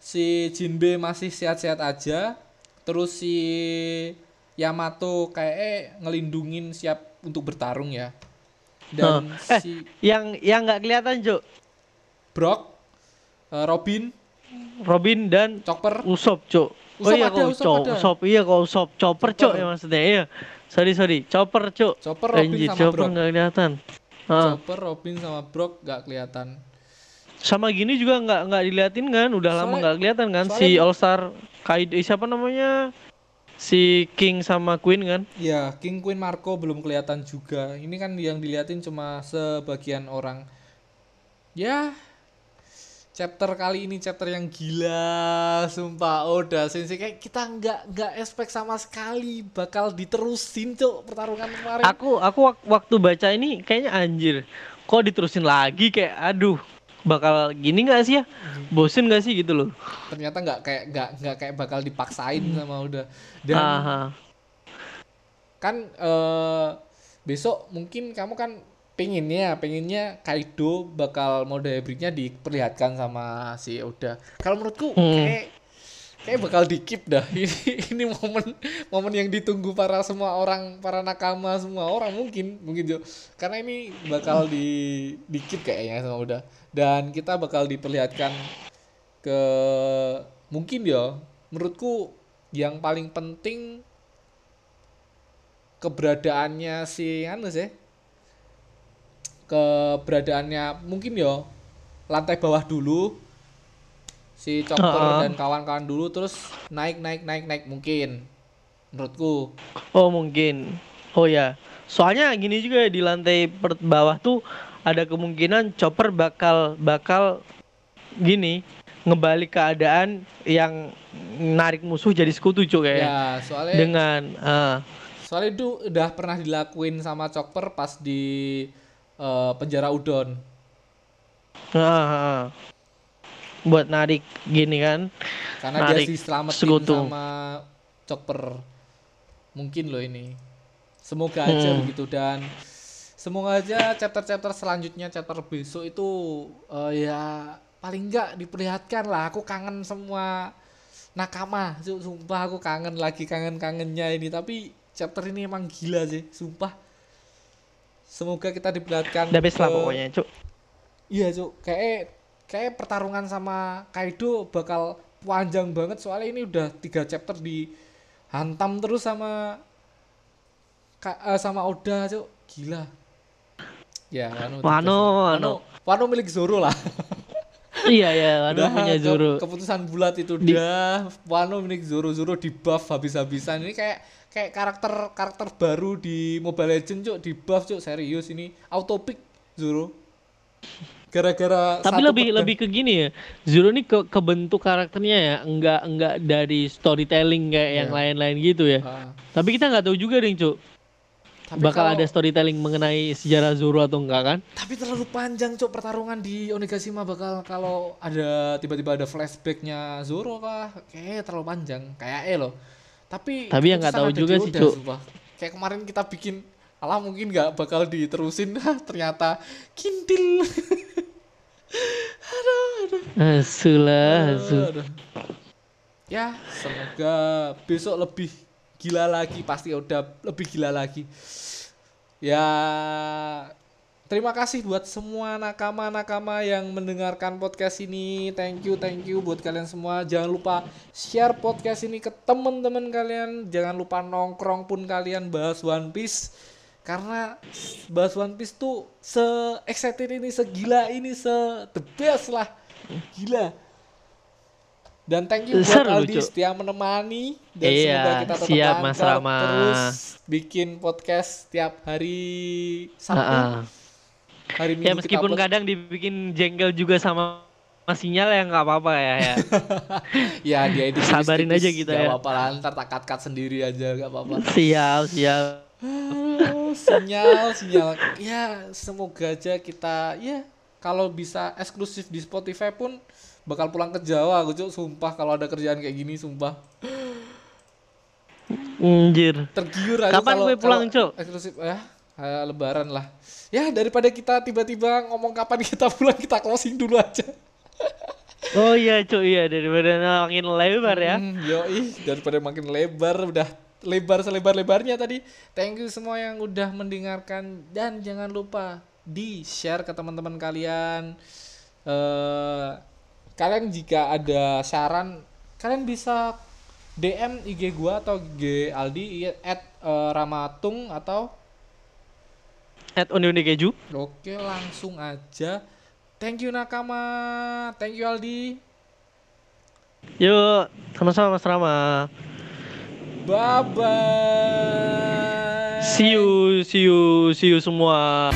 Si Jinbe masih sehat-sehat aja. Terus si Yamato kayak eh, ngelindungin siap untuk bertarung ya. Dan Huh. Eh. si Yang yang nggak kelihatan cuk. Brock, eh, Robin, Robin dan Chopper, Usop cuk. Oh iya kok Usop Usop. Usop iya kok Usop Chopper Chopper. ya maksudnya iya. Sorry sorry Chopper cuk. Chopper, Robin Anjir, sama Chopper Brock. nggak kelihatan. Ah. Chopper, Robin sama Brock gak kelihatan. Sama gini juga nggak nggak diliatin kan, udah lama Soalnya- nggak kelihatan kan si All Star Kaido eh, siapa namanya? Si King sama Queen kan? Ya, King Queen Marco belum kelihatan juga. Ini kan yang diliatin cuma sebagian orang. Ya, chapter kali ini chapter yang gila, sumpah. Udah sensei kayak kita nggak nggak expect sama sekali bakal diterusin cuk pertarungan kemarin. Aku aku wak- waktu baca ini kayaknya anjir. Kok diterusin lagi kayak aduh bakal gini nggak sih ya? Bosen nggak sih gitu loh? Ternyata nggak kayak nggak nggak kayak bakal dipaksain sama udah. Dan Aha. kan eh, besok mungkin kamu kan pengennya pengennya Kaido bakal mode hybridnya diperlihatkan sama si Oda. Kalau menurutku Hmm. kayak kayak bakal di keep dah. Ini ini momen momen yang ditunggu para semua orang, para nakama semua orang mungkin mungkin Jo. Karena ini bakal di di keep kayaknya sama Oda. Dan kita bakal diperlihatkan ke mungkin ya menurutku yang paling penting keberadaannya si anu sih keberadaannya mungkin ya lantai bawah dulu si Chopper Ah. dan kawan-kawan dulu terus naik naik naik naik mungkin menurutku Oh mungkin. Oh ya. Soalnya gini juga di lantai per bawah tuh ada kemungkinan Chopper bakal bakal gini ngebalik keadaan yang narik musuh jadi sekutu cuy kayak ya soalnya dengan ah, soalnya itu udah pernah dilakuin sama Chopper pas di eh, penjara Udon. Ah, ah. buat narik gini kan? Karena Narik dia diselamatin sekutu. sama Chopper. Mungkin loh ini. Semoga aja Hmm. begitu dan semoga aja chapter-chapter selanjutnya chapter besok itu eh, ya paling enggak diperlihatkan lah. Aku kangen semua nakama. Su- sumpah aku kangen lagi kangen-kangennya ini. Tapi chapter ini emang gila sih sumpah semoga kita diperlihatkan udah best lah ke- pokoknya cuk Iya cuk, kayak kayak pertarungan sama Kaido bakal panjang banget soalnya ini udah tiga chapter dihantam terus sama Ka- eh, sama Oda cuk, gila. Ya, Wano. Wano. Wano. Wano milik Zoro lah. iya ya ada Udah, punya ke- Zoro keputusan bulat itu Di- udah Wano milik Zoro, Zoro di buff habis-habisan. Ini kayak kayak karakter karakter baru di Mobile Legends cuk, di buff cuk, serius ini. Auto pick Zoro. Gara-gara tapi lebih lebih ke gini ya Zoro ini ke kebentuk karakternya ya enggak enggak dari storytelling kayak yang Iya. lain-lain gitu ya. Ah, tapi kita nggak tahu juga ding cuk. Tapi bakal kalau- ada storytelling mengenai sejarah Zoro atau enggak kan? Tapi terlalu panjang cok pertarungan di Onigashima bakal kalau ada tiba-tiba ada flashbacknya Zoro kah? Kayak terlalu panjang kayak eh loh tapi Tapi yang nggak tahu juga sih, Cuk. kayak kemarin kita bikin Alah mungkin nggak bakal diterusin ternyata kintil Asulah, asu. Aduh. Ya, semoga besok lebih gila lagi, pasti udah lebih gila lagi. Ya, terima kasih buat semua nakama-nakama yang mendengarkan podcast ini. Thank you, thank you buat kalian semua. Jangan lupa share podcast ini ke teman-teman kalian. Jangan lupa nongkrong pun kalian bahas One Piece. Karena bahas One Piece tuh se excited ini, segila ini, se the best lah. Gila. Dan thank you buat Seru, Aldi setia menemani dan Iya, semoga kita tetap siap, Mas Rama. terus bikin podcast tiap hari Sabtu, Ah, ah. Hari Minggu Ya kita meskipun upload. kadang dibikin jengkel juga sama sinyal ya nggak apa-apa ya. ya. ya dia itu Sabarin aja kita gak ya. apa-apa lah ntar tak cut cut sendiri aja gak apa-apa siap, siap. Aduh, sinyal sinyal ya semoga aja kita ya kalau bisa eksklusif di Spotify pun bakal pulang ke Jawa aku cuk sumpah kalau ada kerjaan kayak gini sumpah Anjir. tergiur aja Kapan gue pulang, Cuk? eksklusif ya eh, lebaran lah ya daripada kita tiba-tiba ngomong kapan kita pulang kita closing dulu aja Oh iya cuy iya daripada makin lebar ya. Hmm, yoi, daripada makin lebar udah lebar selebar-lebarnya tadi. Thank you semua yang udah mendengarkan dan jangan lupa di share ke teman-teman kalian. eh kalian jika ada saran, kalian bisa DM IG gua atau IG Aldi at eh, Ramatung atau At Undi Keju. oke langsung aja. Thank you Nakama, thank you Aldi. Yuk, sama-sama Mas Rama. Bye bye. See you, see you, see you semua.